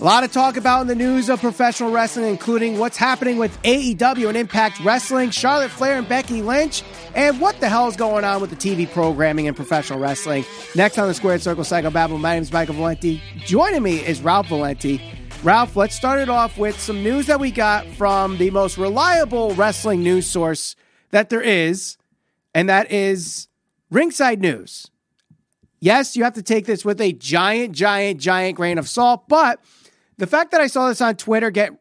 A lot of talk about in the news of professional wrestling, including what's happening with AEW and Impact Wrestling, Charlotte Flair and Becky Lynch, and what the hell is going on with the TV programming and professional wrestling. Next on the Squared Circle Psycho Babble, my name is Michael Valenti. Joining me is Ralph Valenti. Ralph, let's start it off with some news that we got from the most reliable wrestling news source that there is, and that is Ringside News. Yes, you have to take this with a giant, giant, giant grain of salt, but the fact that I saw this on Twitter get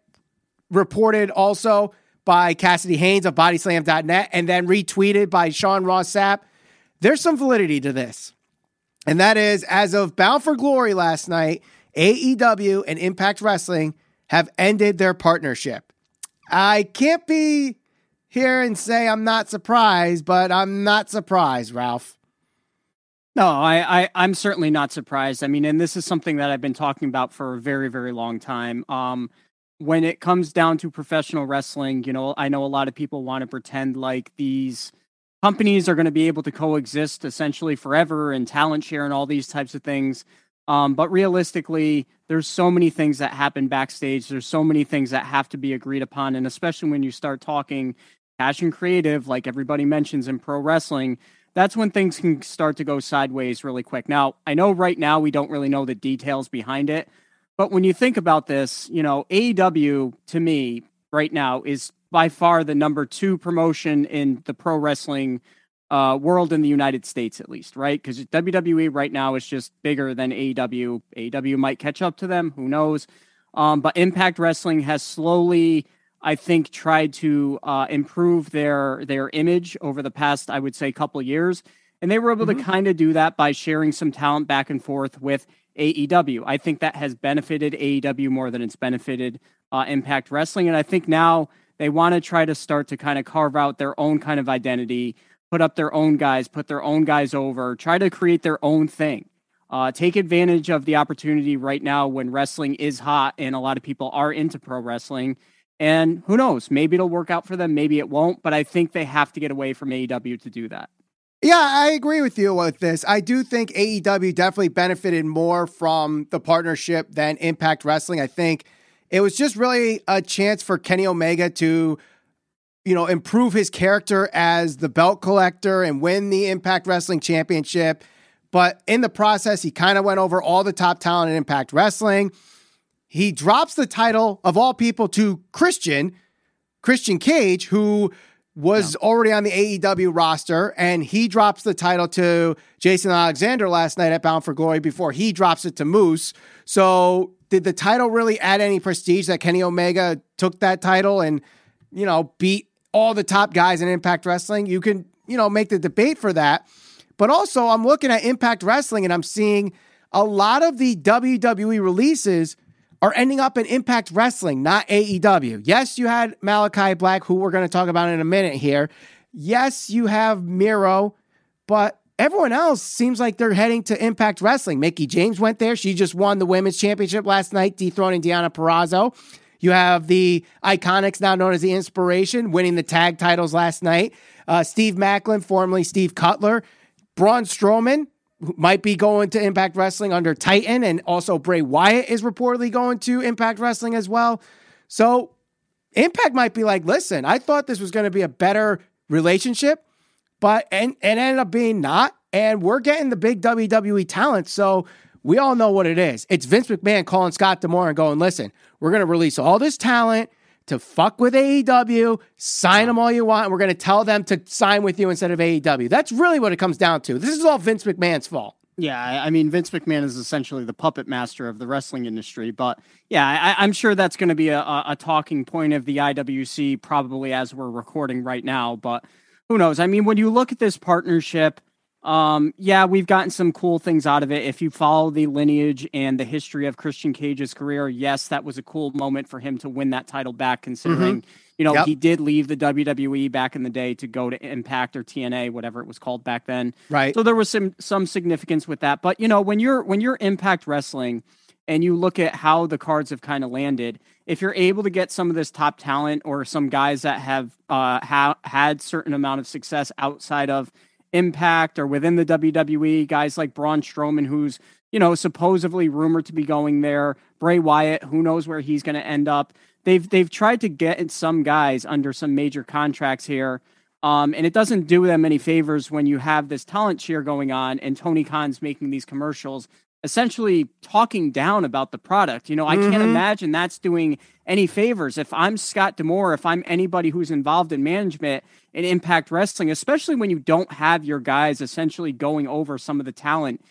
reported also by Cassidy Haynes of bodyslam.net and then retweeted by Sean Ross Sapp, there's some validity to this. And that is, as of Bound for Glory last night, AEW and Impact Wrestling have ended their partnership. I can't be here and say I'm not surprised, but I'm not surprised, Ralph. No, I, I I'm certainly not surprised. I mean, and this is something that I've been talking about for a very very long time. Um, when it comes down to professional wrestling, you know, I know a lot of people want to pretend like these companies are going to be able to coexist essentially forever and talent share and all these types of things. Um, but realistically, there's so many things that happen backstage. There's so many things that have to be agreed upon, and especially when you start talking cash and creative, like everybody mentions in pro wrestling, that's when things can start to go sideways really quick. Now, I know right now we don't really know the details behind it, but when you think about this, you know, AEW to me right now is by far the number two promotion in the pro wrestling uh, world in the United States, at least, right? Because WWE right now is just bigger than AEW. AEW might catch up to them, who knows? Um, but Impact Wrestling has slowly I think tried to uh, improve their their image over the past, I would say, couple years, and they were able mm-hmm. to kind of do that by sharing some talent back and forth with AEW. I think that has benefited AEW more than it's benefited uh, Impact Wrestling, and I think now they want to try to start to kind of carve out their own kind of identity, put up their own guys, put their own guys over, try to create their own thing. Uh, take advantage of the opportunity right now when wrestling is hot and a lot of people are into pro wrestling and who knows? Maybe it'll work out for them. Maybe it won't. But I think they have to get away from AEW to do that. Yeah, I agree with you with this. I do think AEW definitely benefited more from the partnership than Impact Wrestling. I think it was just really a chance for Kenny Omega to, you know, improve his character as the belt collector and win the Impact Wrestling Championship. But in the process, he kind of went over all the top talent in Impact Wrestling. He drops the title of all people to Christian, Christian Cage, who was yeah. already on the AEW roster, and he drops the title to Jason Alexander last night at Bound for Glory before he drops it to Moose. So, did the title really add any prestige that Kenny Omega took that title and, you know, beat all the top guys in Impact Wrestling? You can, you know, make the debate for that. But also, I'm looking at Impact Wrestling and I'm seeing a lot of the WWE releases are ending up in Impact Wrestling, not AEW. Yes, you had Malachi Black, who we're going to talk about in a minute here. Yes, you have Miro, but everyone else seems like they're heading to Impact Wrestling. Mickie James went there. She just won the women's championship last night, dethroning Deonna Purrazzo. You have the Iconics, now known as the Inspiration, winning the tag titles last night. Uh, Steve Maclin, formerly Steve Cutler. Braun Strowman, might be going to Impact Wrestling under Titan, and also Bray Wyatt is reportedly going to Impact Wrestling as well. So Impact might be like, listen, I thought this was going to be a better relationship, but and it ended up being not. And we're getting the big WWE talent, so we all know what it is. It's Vince McMahon calling Scott D'Amore and going, listen, we're going to release all this talent to fuck with AEW, sign them all you want, and we're going to tell them to sign with you instead of AEW. That's really what it comes down to. This is all Vince McMahon's fault. Yeah, I mean, Vince McMahon is essentially the puppet master of the wrestling industry. But yeah, I, am sure that's going to be a, a, talking point of the IWC probably as we're recording right now. But who knows? I mean, when you look at this partnership, um, yeah, we've gotten some cool things out of it. If you follow the lineage and the history of Christian Cage's career, yes, that was a cool moment for him to win that title back, considering, mm-hmm. you know, yep. he did leave the WWE back in the day to go to Impact or TNA, whatever it was called back then. Right. So there was some some significance with that. But you know, when you're when you're Impact Wrestling and you look at how the cards have kind of landed, if you're able to get some of this top talent or some guys that have uh ha- had certain amount of success outside of Impact or within the WWE, guys like Braun Strowman, who's you know supposedly rumored to be going there. Bray Wyatt, who knows where he's going to end up. They've they've tried to get some guys under some major contracts here. Um, and it doesn't do them any favors when you have this talent cheer going on and Tony Khan's making these commercials essentially talking down about the product. You know, I mm-hmm. can't imagine that's doing any favors. If I'm Scott D'Amore, if I'm anybody who's involved in management in Impact Wrestling, especially when you don't have your guys essentially going over some of the talent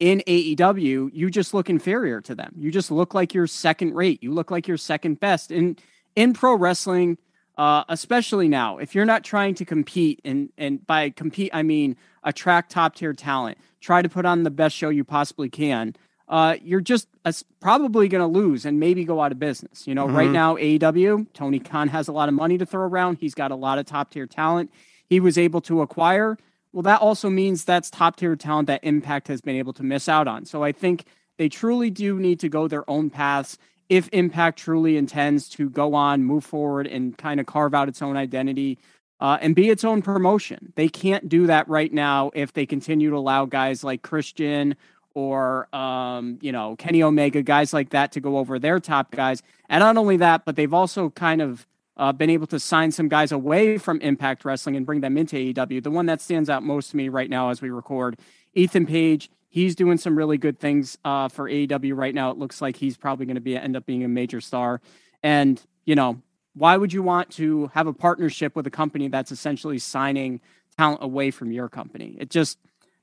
in AEW, you just look inferior to them. You just look like you're second rate. You look like you're second best. In in pro wrestling, uh, especially now, if you're not trying to compete, and and by compete I mean attract top tier talent, try to put on the best show you possibly can. Uh, you're just uh, probably going to lose and maybe go out of business. You know, mm-hmm. right now AEW, Tony Khan has a lot of money to throw around. He's got a lot of top tier talent. He was able to acquire. Well, that also means that's top tier talent that Impact has been able to miss out on. So I think they truly do need to go their own paths if Impact truly intends to go on, move forward, and kind of carve out its own identity uh, and be its own promotion. They can't do that right now if they continue to allow guys like Christian or um, you know Kenny Omega, guys like that, to go over their top guys. And not only that, but they've also kind of uh, been able to sign some guys away from Impact Wrestling and bring them into AEW. The one that stands out most to me right now as we record, Ethan Page. He's doing some really good things uh, for AEW right now. It looks like he's probably going to be end up being a major star. And you know, why would you want to have a partnership with a company that's essentially signing talent away from your company? It just,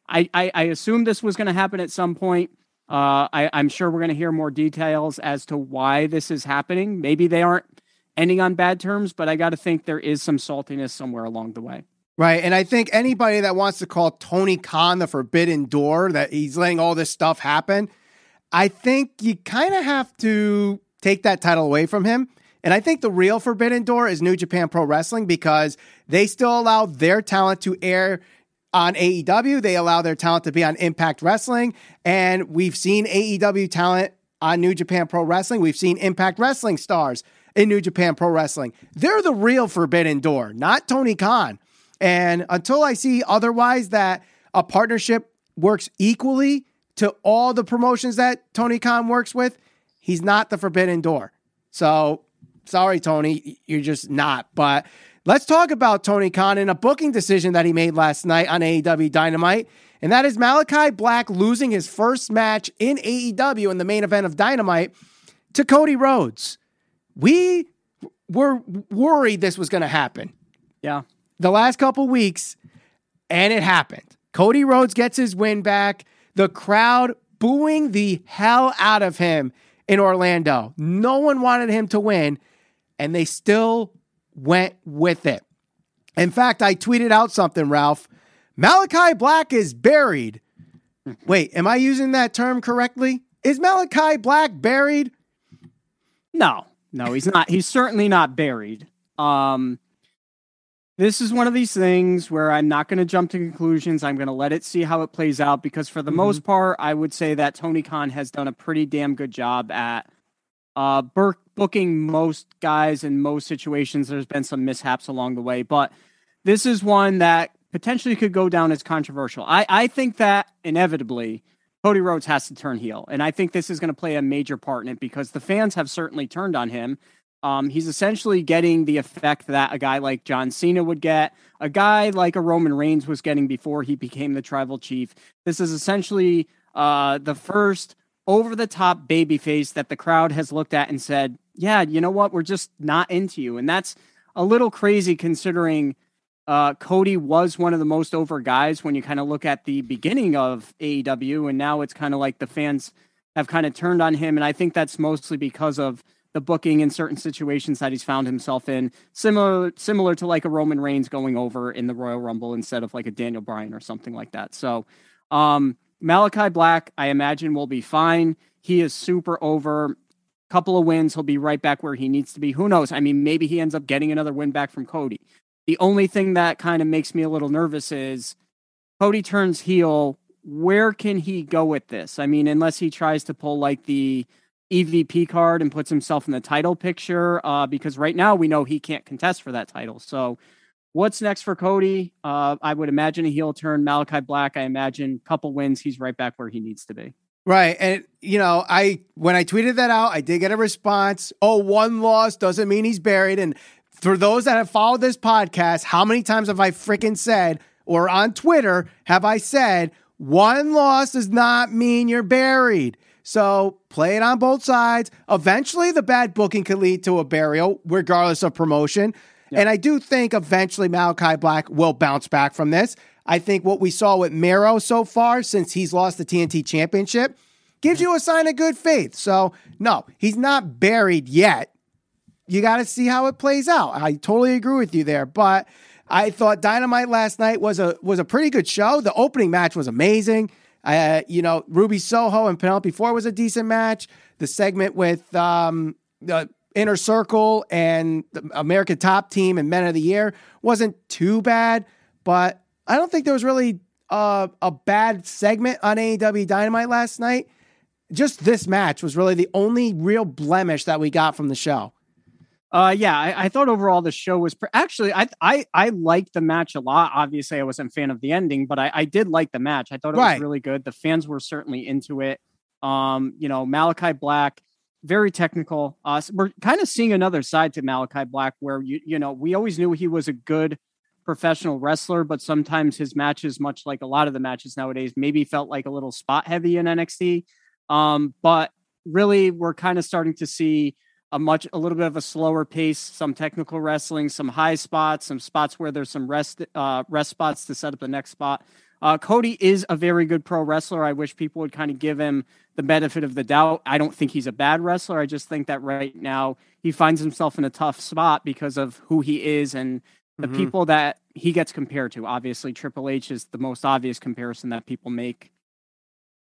I, I, I assume this was going to happen at some point. Uh, I, I'm sure we're going to hear more details as to why this is happening. Maybe they aren't ending on bad terms, but I got to think there is some saltiness somewhere along the way. Right. And I think anybody that wants to call Tony Khan the forbidden door, that he's letting all this stuff happen, I think you kind of have to take that title away from him and I think the real forbidden door is New Japan Pro Wrestling because they still allow their talent to air on AEW. They allow their talent to be on Impact Wrestling. And we've seen AEW talent on New Japan Pro Wrestling. We've seen Impact Wrestling stars in New Japan Pro Wrestling. They're the real forbidden door, not Tony Khan. And until I see otherwise, that a partnership works equally to all the promotions that Tony Khan works with, he's not the forbidden door. So Sorry, Tony, you're just not. But let's talk about Tony Khan and a booking decision that he made last night on AEW Dynamite. And that is Malachi Black losing his first match in AEW in the main event of Dynamite to Cody Rhodes. We were worried this was going to happen. Yeah. The last couple weeks, and it happened. Cody Rhodes gets his win back. The crowd booing the hell out of him in Orlando. No one wanted him to win and they still went with it. In fact, I tweeted out something, Ralph. Malachi Black is buried. Wait, am I using that term correctly? Is Malachi Black buried? No, no, he's not. He's certainly not buried. Um, this is one of these things where I'm not going to jump to conclusions. I'm going to let it see how it plays out because, for the mm-hmm. most part, I would say that Tony Khan has done a pretty damn good job at uh, booking most guys in most situations. There's been some mishaps along the way, but this is one that potentially could go down as controversial. I, I think that inevitably Cody Rhodes has to turn heel. And I think this is going to play a major part in it because the fans have certainly turned on him. Um, he's essentially getting the effect that a guy like John Cena would get, a guy like a Roman Reigns was getting before he became the tribal chief. This is essentially uh, the first over the top babyface that the crowd has looked at and said, yeah, you know what? We're just not into you. And that's a little crazy considering uh, Cody was one of the most over guys when you kind of look at the beginning of AEW. And now it's kind of like the fans have kind of turned on him. And I think that's mostly because of the booking in certain situations that he's found himself in, similar similar to like a Roman Reigns going over in the Royal Rumble instead of like a Daniel Bryan or something like that. So um, Malachi Black, I imagine, will be fine. He is super over. Couple of wins, he'll be right back where he needs to be. Who knows? I mean, maybe he ends up getting another win back from Cody. The only thing that kind of makes me a little nervous is Cody turns heel. Where can he go with this? I mean, unless he tries to pull like the EVP card and puts himself in the title picture, uh, because right now we know he can't contest for that title. So What's next for Cody? Uh, I would imagine a heel turn. Malachi Black, I imagine a couple wins. He's right back where he needs to be. Right. And, you know, I, when I tweeted that out, I did get a response. Oh, one loss doesn't mean he's buried. And for those that have followed this podcast, how many times have I freaking said, or on Twitter, have I said, one loss does not mean you're buried? So play it on both sides. Eventually, the bad booking could lead to a burial, regardless of promotion. And I do think eventually Malachi Black will bounce back from this. I think what we saw with Miro so far, since he's lost the TNT championship, gives mm-hmm. you a sign of good faith. So, no, he's not buried yet. You got to see how it plays out. I totally agree with you there. But I thought Dynamite last night was a was a pretty good show. The opening match was amazing. You know, Ruby Soho and Penelope Ford was a decent match. The segment with um, the Inner Circle and the American Top Team and Men of the Year wasn't too bad, but I don't think there was really uh, a bad segment on AEW Dynamite last night. Just this match was really the only real blemish that we got from the show. Uh, yeah, I, I, thought overall the show was pre- actually I I I liked the match a lot. Obviously, I wasn't a fan of the ending, but I, I did like the match. I thought it right. was really good. The fans were certainly into it. Um, you know, Malachi Black, very technical. Uh, we're kind of seeing another side to Malachi Black, where you you know we always knew he was a good professional wrestler, but sometimes his matches, much like a lot of the matches nowadays, maybe felt like a little spot heavy in NXT. Um, but really, we're kind of starting to see a much a little bit of a slower pace, some technical wrestling, some high spots, some spots where there's some rest uh, rest spots to set up the next spot. Uh, Cody is a very good pro wrestler. I wish people would kind of give him the benefit of the doubt. I don't think he's a bad wrestler. I just think that right now he finds himself in a tough spot because of who he is and the mm-hmm. people that he gets compared to. Obviously, Triple H is the most obvious comparison that people make.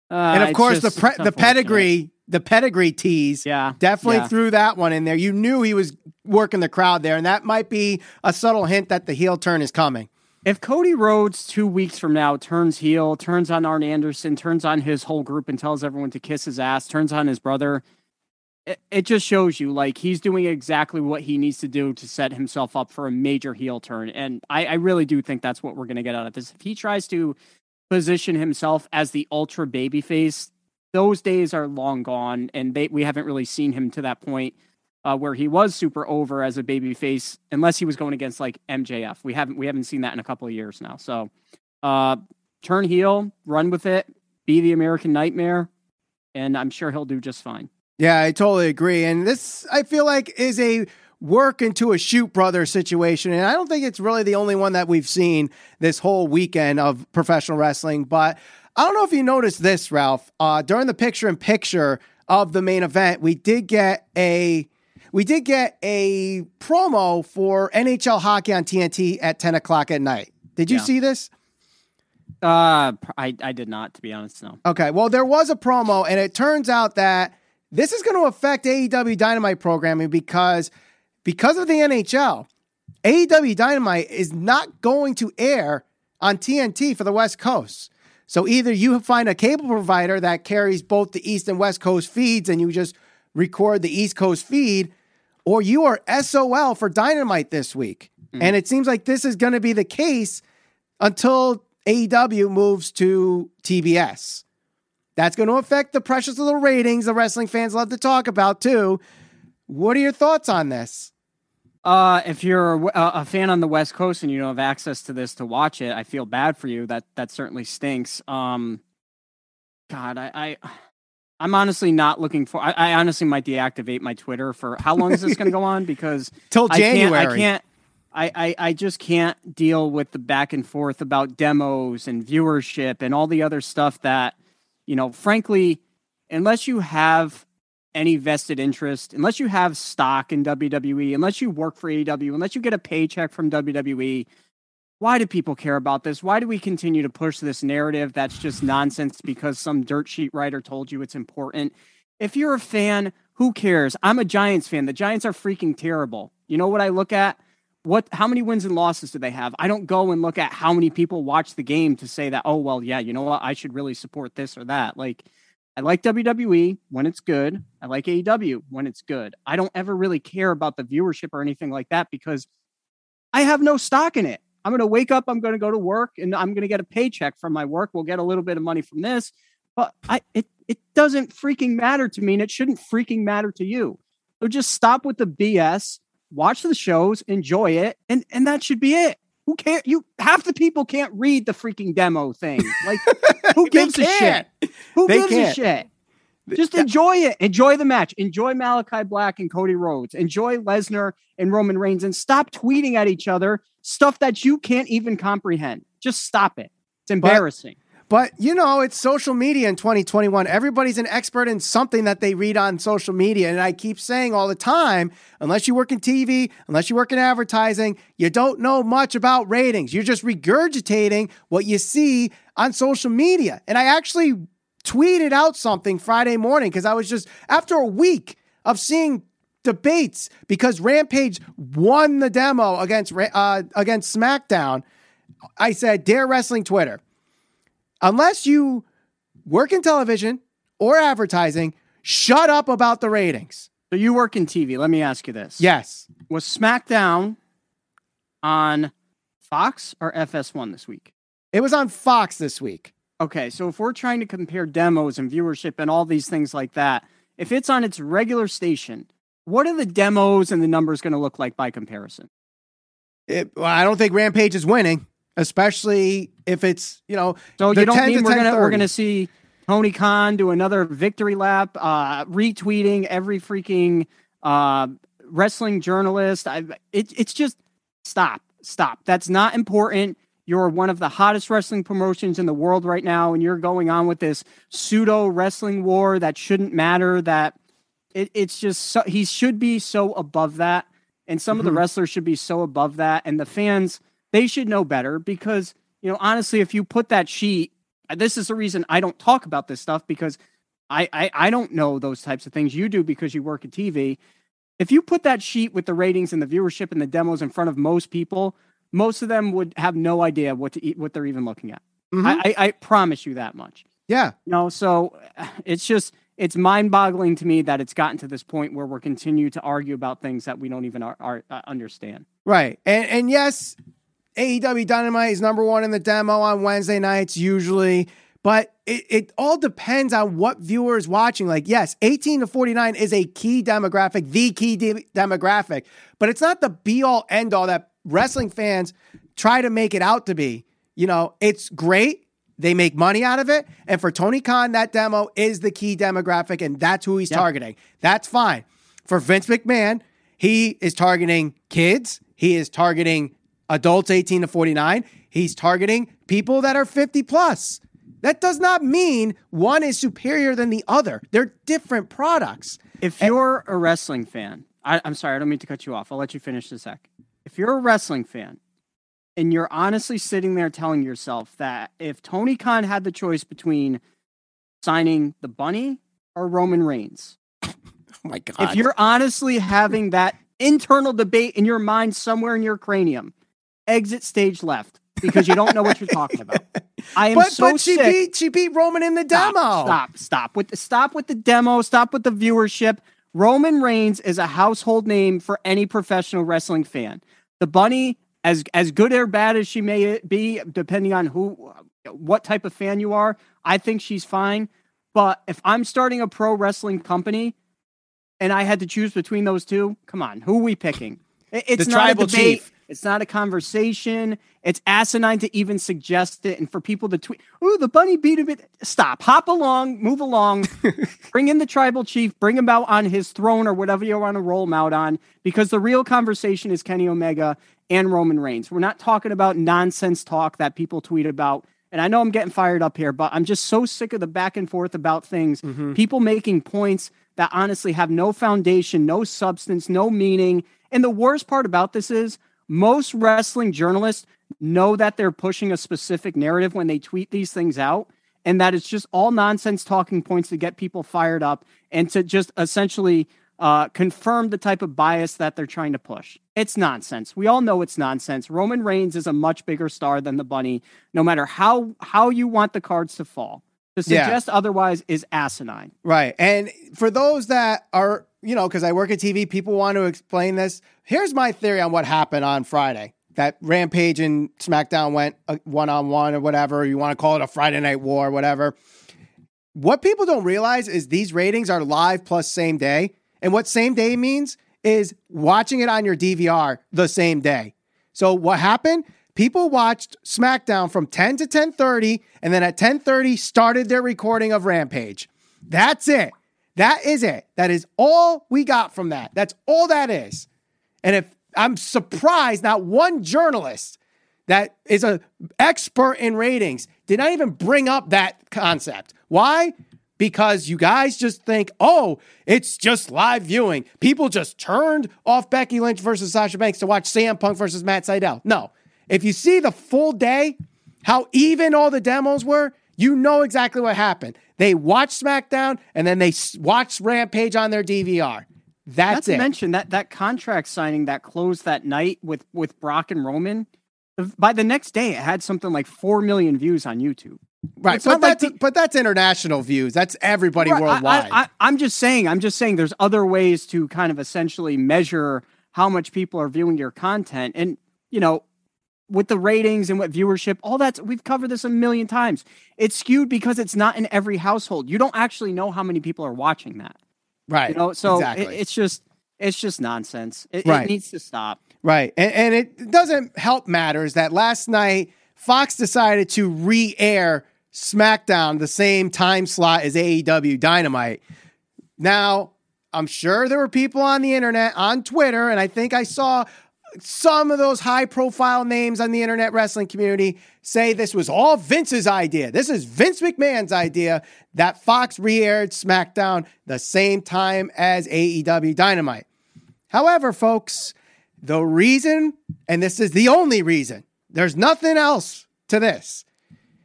Uh, and of course, the pre- the pedigree the pedigree tease. Yeah. Definitely yeah. threw that one in there. You knew he was working the crowd there, and that might be a subtle hint that the heel turn is coming. If Cody Rhodes two weeks from now turns heel, turns on Arn Anderson, turns on his whole group and tells everyone to kiss his ass, turns on his brother, it, it just shows you like he's doing exactly what he needs to do to set himself up for a major heel turn. And I, I really do think that's what we're going to get out of this. If he tries to position himself as the ultra babyface, those days are long gone, and they we haven't really seen him to that point uh, where he was super over as a baby face, unless he was going against like MJF. We haven't we haven't seen that in a couple of years now. So, uh, turn heel, run with it, be the American Nightmare, and I'm sure he'll do just fine. Yeah, I totally agree. And this, I feel like, is a work into a shoot brother situation. And I don't think it's really the only one that we've seen this whole weekend of professional wrestling. But I don't know if you noticed this, Ralph. Uh, during the picture in picture of the main event, we did get a we did get a promo for NHL hockey on TNT at 10 o'clock at night. Did you yeah. see this? Uh, I, I did not, to be honest. No. Okay. Well, there was a promo, and it turns out that this is going to affect AEW Dynamite programming because because of the NHL, AEW Dynamite is not going to air on TNT for the West Coast. So either you find a cable provider that carries both the East and West Coast feeds and you just record the East Coast feed, or you are SOL for Dynamite this week. Mm-hmm. And it seems like this is going to be the case until AEW moves to TBS. That's going to affect the precious little ratings the wrestling fans love to talk about, too. What are your thoughts on this? Uh, if you're a, a, fan on the West Coast and you don't have access to this to watch it, I feel bad for you. That that certainly stinks. Um, God, I, I I'm honestly not looking for. I, I, honestly might deactivate my Twitter for how long is this going to go on? Because till January, I can't. I, can't I, I, I just can't deal with the back and forth about demos and viewership and all the other stuff that, you know, frankly, unless you have any vested interest, unless you have stock in WWE, unless you work for AEW, unless you get a paycheck from WWE, why do people care about this? Why do we continue to push this narrative that's just nonsense because some dirt sheet writer told you it's important? If you're a fan, who cares? I'm a Giants fan. The Giants are freaking terrible. You know what I look at? What how many wins and losses do they have? I don't go and look at how many people watch the game to say that, oh well, yeah, you know what? I should really support this or that. Like I like WWE when it's good. I like AEW when it's good. I don't ever really care about the viewership or anything like that because I have no stock in it. I'm going to wake up, I'm going to go to work and I'm going to get a paycheck from my work. We'll get a little bit of money from this, but I it It doesn't freaking matter to me, and it shouldn't freaking matter to you. So just stop with the BS, watch the shows, enjoy it, and and that should be it. Who can't You half the people can't read the freaking demo thing. Like, who gives a shit? Who They gives can't. a shit? Just enjoy it. Enjoy the match. Enjoy Malachi Black and Cody Rhodes. Enjoy Lesnar and Roman Reigns, and stop tweeting at each other stuff that you can't even comprehend. Just stop it. It's embarrassing. But you know, it's social media in 2021. Everybody's an expert in something that they read on social media. And I keep saying all the time unless you work in TV, unless you work in advertising, you don't know much about ratings. You're just regurgitating what you see on social media. And I actually tweeted out something Friday morning because I was just, after a week of seeing debates because Rampage won the demo against, uh, against SmackDown, I said, Dare Wrestling Twitter unless you work in television or advertising, shut up about the ratings. So you work in TV. Let me ask you this. Yes. Was SmackDown on Fox or FS1 this week? It was on Fox this week. Okay, so if we're trying to compare demos and viewership and all these things like that, if it's on its regular station, what are the demos and the numbers going to look like by comparison? It, well, I don't think Rampage is winning, especially if it's, you know, So The you don't 10 to mean we're gonna we're gonna see Tony Khan do another victory lap, uh, retweeting every freaking uh, wrestling journalist. I, it, it's just stop, stop. That's not important. You're one of the hottest wrestling promotions in the world right now, and you're going on with this pseudo wrestling war that shouldn't matter. That it, it's just so, he should be so above that, and some of the Mhm. wrestlers should be so above that, and the fans they should know better because you know honestly, if you put that sheet, this is the reason I don't talk about this stuff because I I, I don't know those types of things. You do because you work at TV. If you put that sheet with the ratings and the viewership and the demos in front of most people, most of them would have no idea what to eat, what they're even looking at. Mhm. I, I, I promise you that much. yeah. No, so it's just it's mind-boggling to me that it's gotten to this point where we're continue to argue about things that we don't even are, are, uh, understand. Right. And and yes, AEW Dynamite is number one in the demo on Wednesday nights usually, but it, it all depends on what viewer is watching. Like, yes, 18 to 49 is a key demographic, the key de- demographic, but it's not the be all end all that wrestling fans try to make it out to be. You know, it's great. They make money out of it. And for Tony Khan, that demo is the key demographic, and that's who he's Yep. targeting. That's fine. For Vince McMahon, he is targeting kids, he is targeting adults 18 to 49, he's targeting people that are 50 plus. That does not mean one is superior than the other. They're different products. If you're a wrestling fan, I, I'm sorry, I don't mean to cut you off. I'll let you finish the sec. If you're a wrestling fan and you're honestly sitting there telling yourself that if Tony Khan had the choice between signing the bunny or Roman Reigns, Oh my God. if you're honestly having that internal debate in your mind somewhere in your cranium, exit stage left because you don't know what you're talking about. I am but, so but she sick. beat she beat Roman in the Stop, demo. Stop, stop with the stop with the demo. Stop with the viewership. Roman Reigns is a household name for any professional wrestling fan. The bunny, as as good or bad as she may be, depending on who, what type of fan you are, I think she's fine. But if I'm starting a pro wrestling company, and I had to choose between those two, come on, who are we picking? It- It's The not tribal a debate. chief. It's not a conversation. It's asinine to even suggest it, and for people to tweet, "Ooh, the bunny beat him." It stop, hop along, move along, bring in the tribal chief, bring him out on his throne or whatever you want to roll him out on, because the real conversation is Kenny Omega and Roman Reigns. We're not talking about nonsense talk that people tweet about. And I know I'm getting fired up here, but I'm just so sick of the back and forth about things. Mm-hmm. People making points that honestly have no foundation, no substance, no meaning. And the worst part about this is most wrestling journalists know that they're pushing a specific narrative when they tweet these things out, and that it's just all nonsense talking points to get people fired up and to just essentially uh, confirm the type of bias that they're trying to push. It's nonsense. We all know it's nonsense. Roman Reigns is a much bigger star than the Bunny, no matter how how you want the cards to fall. To Yeah. suggest otherwise is asinine. Right. And for those that are, you know, because I work at TV, people want to explain this. Here's my theory on what happened on Friday. That Rampage and SmackDown went one on one or whatever. You want to call it a Friday night war or whatever. what people don't realize is these ratings are live plus same day. And what same day means is watching it on your DVR the same day. So what happened? People watched SmackDown from 10 to 10:30 and then at 10:30 started their recording of Rampage. That's it. That is it. That is all we got from that. That's all that is. And if I'm surprised not one journalist that is an expert in ratings did not even bring up that concept. Why? Because you guys just think, oh, it's just live viewing. People just turned off Becky Lynch versus Sasha Banks to watch CM Punk versus Matt Sydal. No. If you see the full day, how even all the demos were, you know exactly what happened. They watched SmackDown and then they watched Rampage on their DVR. That's Not to it. mention that that contract signing that closed that night with with Brock and Roman. By the next day, it had something like four million views on YouTube. Right, but not like that's but that's international views. That's everybody Right, worldwide. I, I, am just saying. I'm just saying. There's other ways to kind of essentially measure how much people are viewing your content, and you know, with the ratings and what viewership, all that we've covered this a million times. It's skewed because it's not in every household. You don't actually know how many people are watching that. right. You know, so it- it's just it's just nonsense. It, Right. it needs to stop. Right. And, and it doesn't help matters that last night Fox decided to re air SmackDown the same time slot as AEW Dynamite. Now, I'm sure there were people on the internet, on Twitter, and I think I saw some of those high profile names on the internet wrestling community say this was all Vince's idea. This is Vince McMahon's idea that Fox re aired SmackDown the same time as AEW Dynamite. However, folks, the reason, and this is the only reason, there's nothing else to this,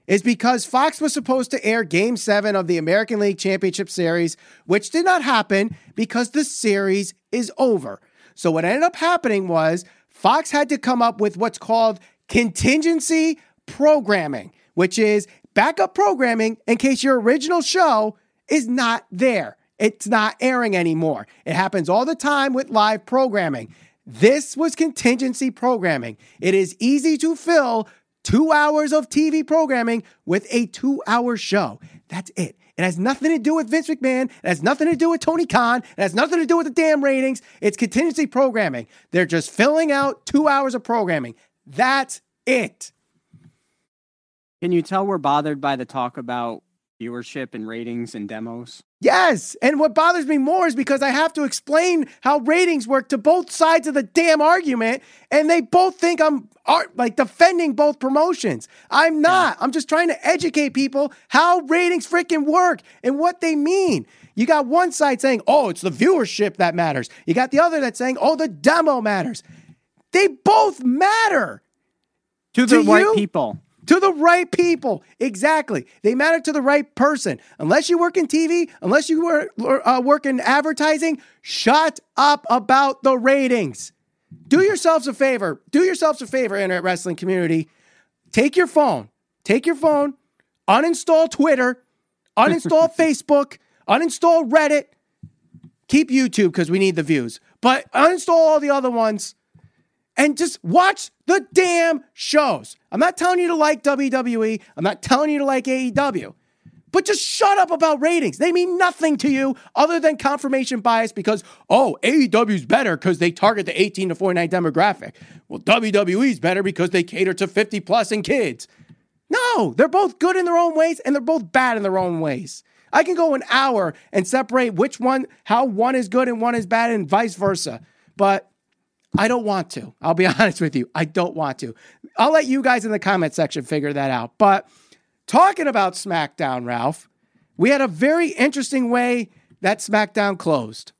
is because Fox was supposed to air game seven of the American League Championship Series, which did not happen because the series is over. So, what ended up happening was Fox had to come up with what's called contingency programming, which is backup programming in case your original show is not there. It's not airing anymore. It happens all the time with live programming. This was contingency programming. It is easy to fill two hours of TV programming with a two hour show. That's it. It has nothing to do with Vince McMahon. It has nothing to do with Tony Khan. It has nothing to do with the damn ratings. It's contingency programming. They're just filling out two hours of programming. That's it. Can you tell we're bothered by the talk about viewership and ratings and demos? Yes. And what bothers me more is because I have to explain how ratings work to both sides of the damn argument. And they both think I'm like defending both promotions. I'm not. I'm just trying to educate people how ratings freaking work and what they mean. You got one side saying, oh, it's the viewership that matters. You got the other that's saying, oh, the demo matters. They both matter To the To right you? people. To the right people. Exactly. They matter to the right person. Unless you work in TV, unless you work, uh, work in advertising, shut up about the ratings. Do yourselves a favor. Do yourselves a favor, internet wrestling community. Take your phone. Take your phone. Uninstall Twitter. Uninstall Facebook. Uninstall Reddit. Keep YouTube because we need the views. But uninstall all the other ones and just watch the damn shows. I'm not telling you to like WWE. I'm not telling you to like AEW. But just shut up about ratings. They mean nothing to you other than confirmation bias because, oh, AEW's better because they target the 18 to 49 demographic. Well, WWE's better because they cater to 50 plus and kids. No, they're both good in their own ways and they're both bad in their own ways. I can go an hour and separate which one, how one is good and one is bad and vice versa. But I don't want to. I'll be honest with you. I don't want to. I'll let you guys in the comment section figure that out. But talking about SmackDown, Ralph, we had a very interesting way that SmackDown closed.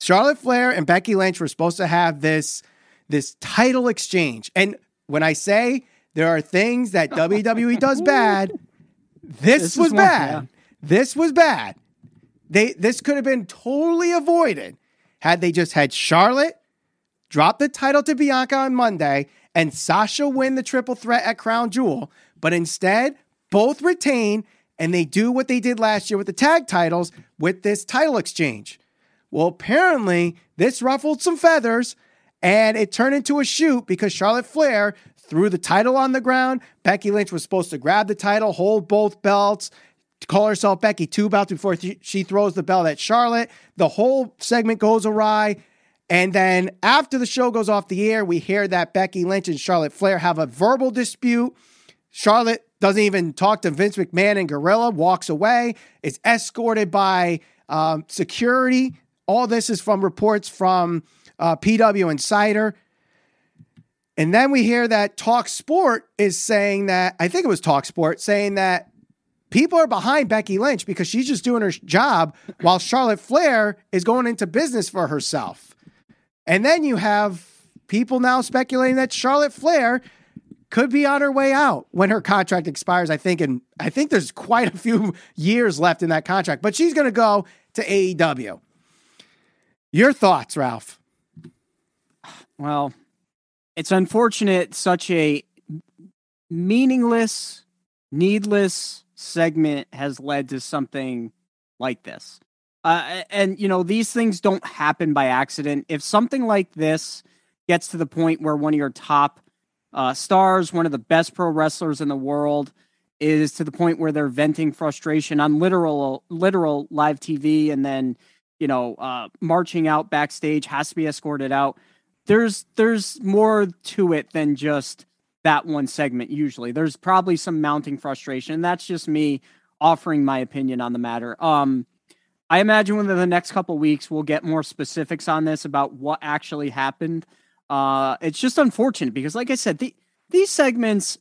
Charlotte Flair and Becky Lynch were supposed to have this this title exchange. And when I say there are things that WWE does bad, this, This is was one, bad. yeah. This was bad. They this could have been totally avoided had they just had Charlotte drop the title to Bianca on Monday and Sasha win the triple threat at Crown Jewel, but instead both retain and they do what they did last year with the tag titles with this title exchange. Well, apparently this ruffled some feathers and it turned into a shoot because Charlotte Flair threw the title on the ground. Becky Lynch was supposed to grab the title, hold both belts, call herself Becky two belts before she throws the belt at Charlotte. The whole segment goes awry. And then after the show goes off the air, we hear that Becky Lynch and Charlotte Flair have a verbal dispute. Charlotte doesn't even talk to Vince McMahon and Gorilla, walks away, is escorted by um, security. All this is from reports from uh, PW Insider. And then we hear that Talk Sport is saying that, I think it was Talk Sport, saying that people are behind Becky Lynch because she's just doing her job while Charlotte Flair is going into business for herself. And then you have people now speculating that Charlotte Flair could be on her way out when her contract expires. I think, and I think there's quite a few years left in that contract, but she's going to go to AEW. Your thoughts, Ralph? Well, it's unfortunate such a meaningless, needless segment has led to something like this. Uh, and, you know, these things don't happen by accident. If something like this gets to the point where one of your top uh, stars, one of the best pro wrestlers in the world, is to the point where they're venting frustration on literal, literal live TV, and then you know, uh, marching out backstage has to be escorted out. There's there's more to it than just that one segment. Usually, there's probably some mounting frustration. And that's just me offering my opinion on the matter. Um, I imagine within the next couple weeks we'll get more specifics on this about what actually happened. Uh, it's just unfortunate because, like I said, the, these segments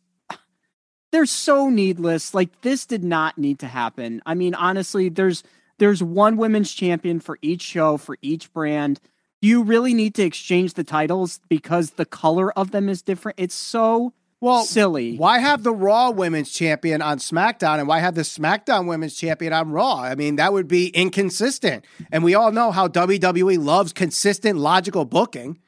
they're so needless. Like this did not need to happen. I mean, honestly, there's there's one women's champion for each show for each brand. You really need to exchange the titles because the color of them is different. It's so well silly. Why have the Raw Women's Champion on SmackDown and why have the SmackDown Women's Champion on Raw? I mean, that would be inconsistent. And we all know how WWE loves consistent, logical booking.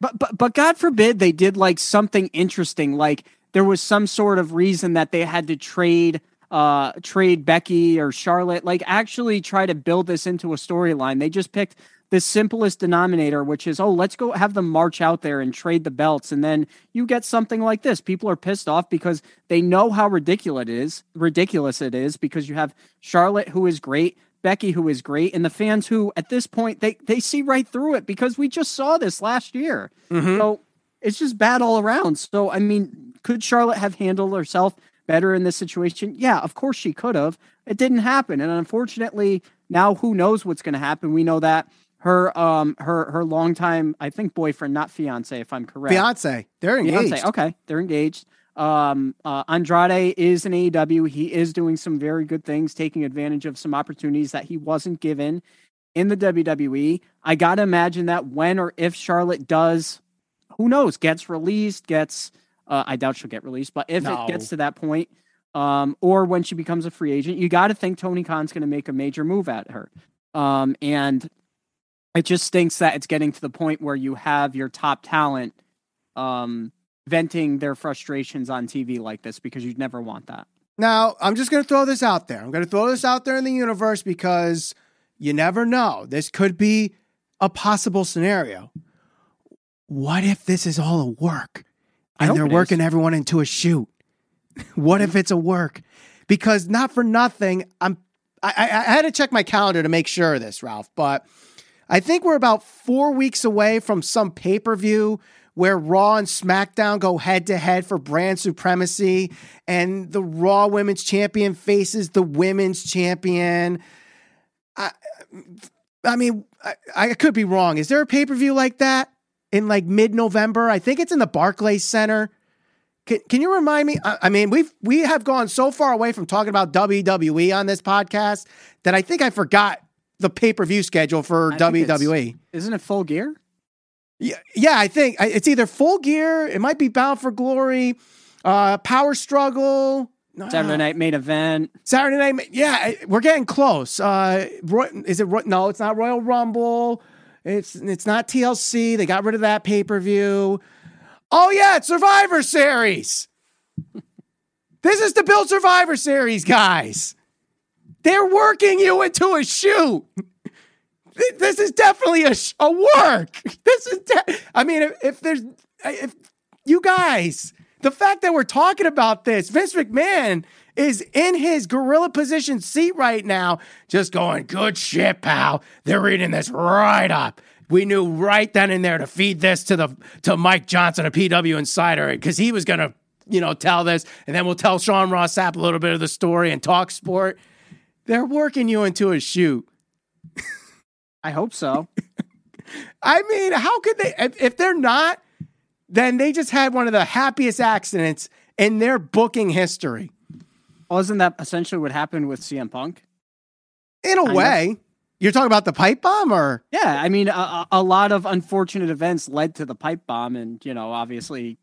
But but but God forbid they did like something interesting, like there was some sort of reason that they had to trade uh trade Becky or Charlotte, like actually try to build this into a storyline. They just picked the simplest denominator, which is, oh, let's go have them march out there and trade the belts. And then you get something like this. People are pissed off because they know how ridiculous it is, ridiculous it is, because you have Charlotte, who is great, Becky, who is great, and the fans who at this point they they see right through it because we just saw this last year. Mm-hmm. So it's just bad all around. So I mean, could Charlotte have handled herself better in this situation? Yeah, of course she could have. It didn't happen, and unfortunately, now who knows what's going to happen? We know that her um her her longtime I think boyfriend, not fiance, if I'm correct. Fiance. They're engaged. Fiance. Okay, they're engaged. Um, uh, Andrade is an AEW. He is doing some very good things, taking advantage of some opportunities that he wasn't given in the WWE. I gotta imagine that when or if Charlotte does, who knows, gets released, gets. Uh, I doubt she'll get released, but if no. it gets to that point, um, or when she becomes a free agent, you got to think Tony Khan's going to make a major move at her. Um, and it just stinks that it's getting to the point where you have your top talent um, venting their frustrations on TV like this because you'd never want that. Now, I'm just going to throw this out there. I'm going to throw this out there in the universe because you never know. This could be a possible scenario. What if this is all a work and they're working is. everyone into a shoot? what if it's a work? Because not for nothing, I'm I, I, I had to check my calendar to make sure of this, Ralph, but I think we're about four weeks away from some pay per view where Raw and SmackDown go head to head for brand supremacy, and the Raw Women's Champion faces the Women's Champion. I, I mean, I, I could be wrong. Is there a pay per view like that in like mid November? I think it's in the Barclays Center. Can, can you remind me? I, I mean, we've we have gone so far away from talking about WWE on this podcast that I think I forgot the pay per view schedule for I WWE. Isn't it Full Gear? Yeah, yeah, I think it's either Full Gear. It might be Bound for Glory, uh, Power Struggle. Saturday Night Main Event. Saturday Night, yeah, we're getting close. Uh, is it? No, it's not Royal Rumble. It's it's not TLC. They got rid of that pay per view. Oh yeah, it's Survivor Series. this is the build Survivor Series, guys. They're working you into a shoot this is definitely a, a work. This is, de- I mean, if, if there's, if you guys, the fact that we're talking about this, Vince McMahon is in his gorilla position seat right now, just going, good shit, pal. They're reading this right up. We knew right then and there to feed this to the to Mike Johnson, a PW insider, because he was gonna, you know, tell this, and then we'll tell Sean Ross Sapp a little bit of the story and talk sport. They're working you into a shoot. I hope so. I mean, how could they? If, if they're not, then they just had one of the happiest accidents in their booking history. Wasn't that essentially what happened with CM Punk? In a of. way, you're talking about the pipe bomb, or Yeah, I mean, a, a lot of unfortunate events led to the pipe bomb, and you know, obviously,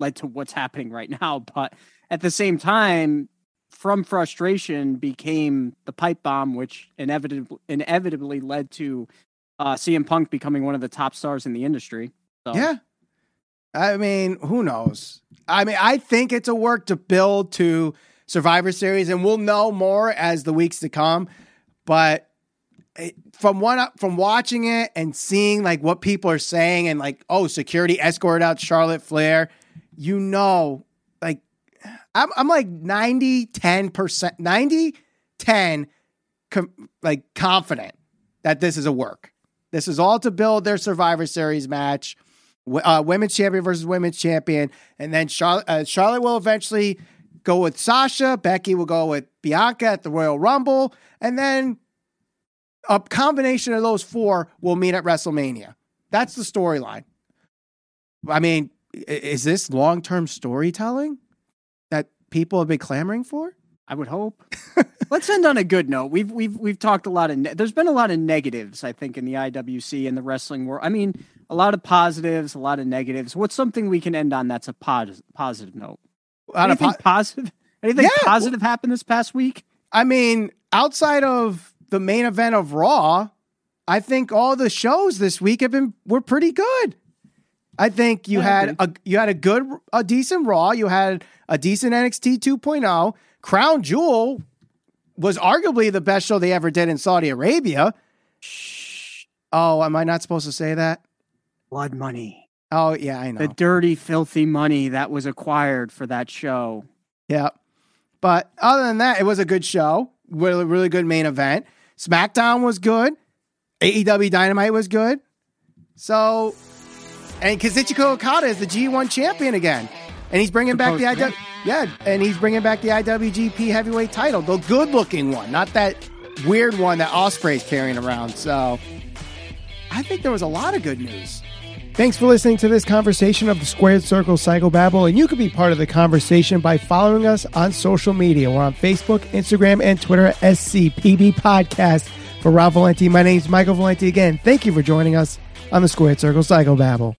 led to what's happening right now. But at the same time, from frustration became the pipe bomb, which inevitably inevitably led to uh, CM Punk becoming one of the top stars in the industry. So, yeah. I mean, who knows? I mean, I think it's a work to build to Survivor Series, and we'll know more as the weeks to come. But from one from watching it and seeing like what people are saying, and like, oh, security escorted out Charlotte Flair, you know, I'm, I'm like 90, 10%, 90, 10, com- like confident that this is a work. This is all to build their Survivor Series match uh, women's champion versus women's champion, and then Charlotte, uh, Charlotte will eventually go with Sasha. Becky will go with Bianca at the Royal Rumble, and then a combination of those four will meet at WrestleMania. That's the storyline. I mean, is this long term storytelling people have been clamoring for? I would hope. Let's end on a good note. We've we've we've talked a lot of. Ne- There's been a lot of negatives, I think, in the IWC and the wrestling world. I mean, a lot of positives, a lot of negatives. What's something we can end on that's a pos- positive note? On Anything po- positive? Anything Yeah. positive happened this past week? I mean, outside of the main event of Raw, I think all the shows this week have been were pretty good. I think you I had agree. a you had a good a decent Raw, you had a decent NXT 2.0. oh. Crown Jewel was arguably the best show they ever did in Saudi Arabia. Shh. Oh, am I not supposed to say that? Blood money, Oh, yeah, I know. the dirty, filthy money that was acquired for that show. Yeah. But other than that, it was a good show. Really, really good main event. SmackDown was good. AEW Dynamite was good. So, and Kazuchika Okada is the G1 champion again. And he's bringing back the IW, yeah, and he's bringing back the IWGP Heavyweight title, the good-looking one, not that weird one that Ospreay's carrying around. So, I think there was a lot of good news. Thanks for listening to this conversation of the Squared Circle Psychobabble, and you can be part of the conversation by following us on social media. We're on Facebook, Instagram, and Twitter at SCPB Podcast. For Rob Valenti, my name's Michael Valenti again. Thank you for joining us on the Squared Circle Psychobabble.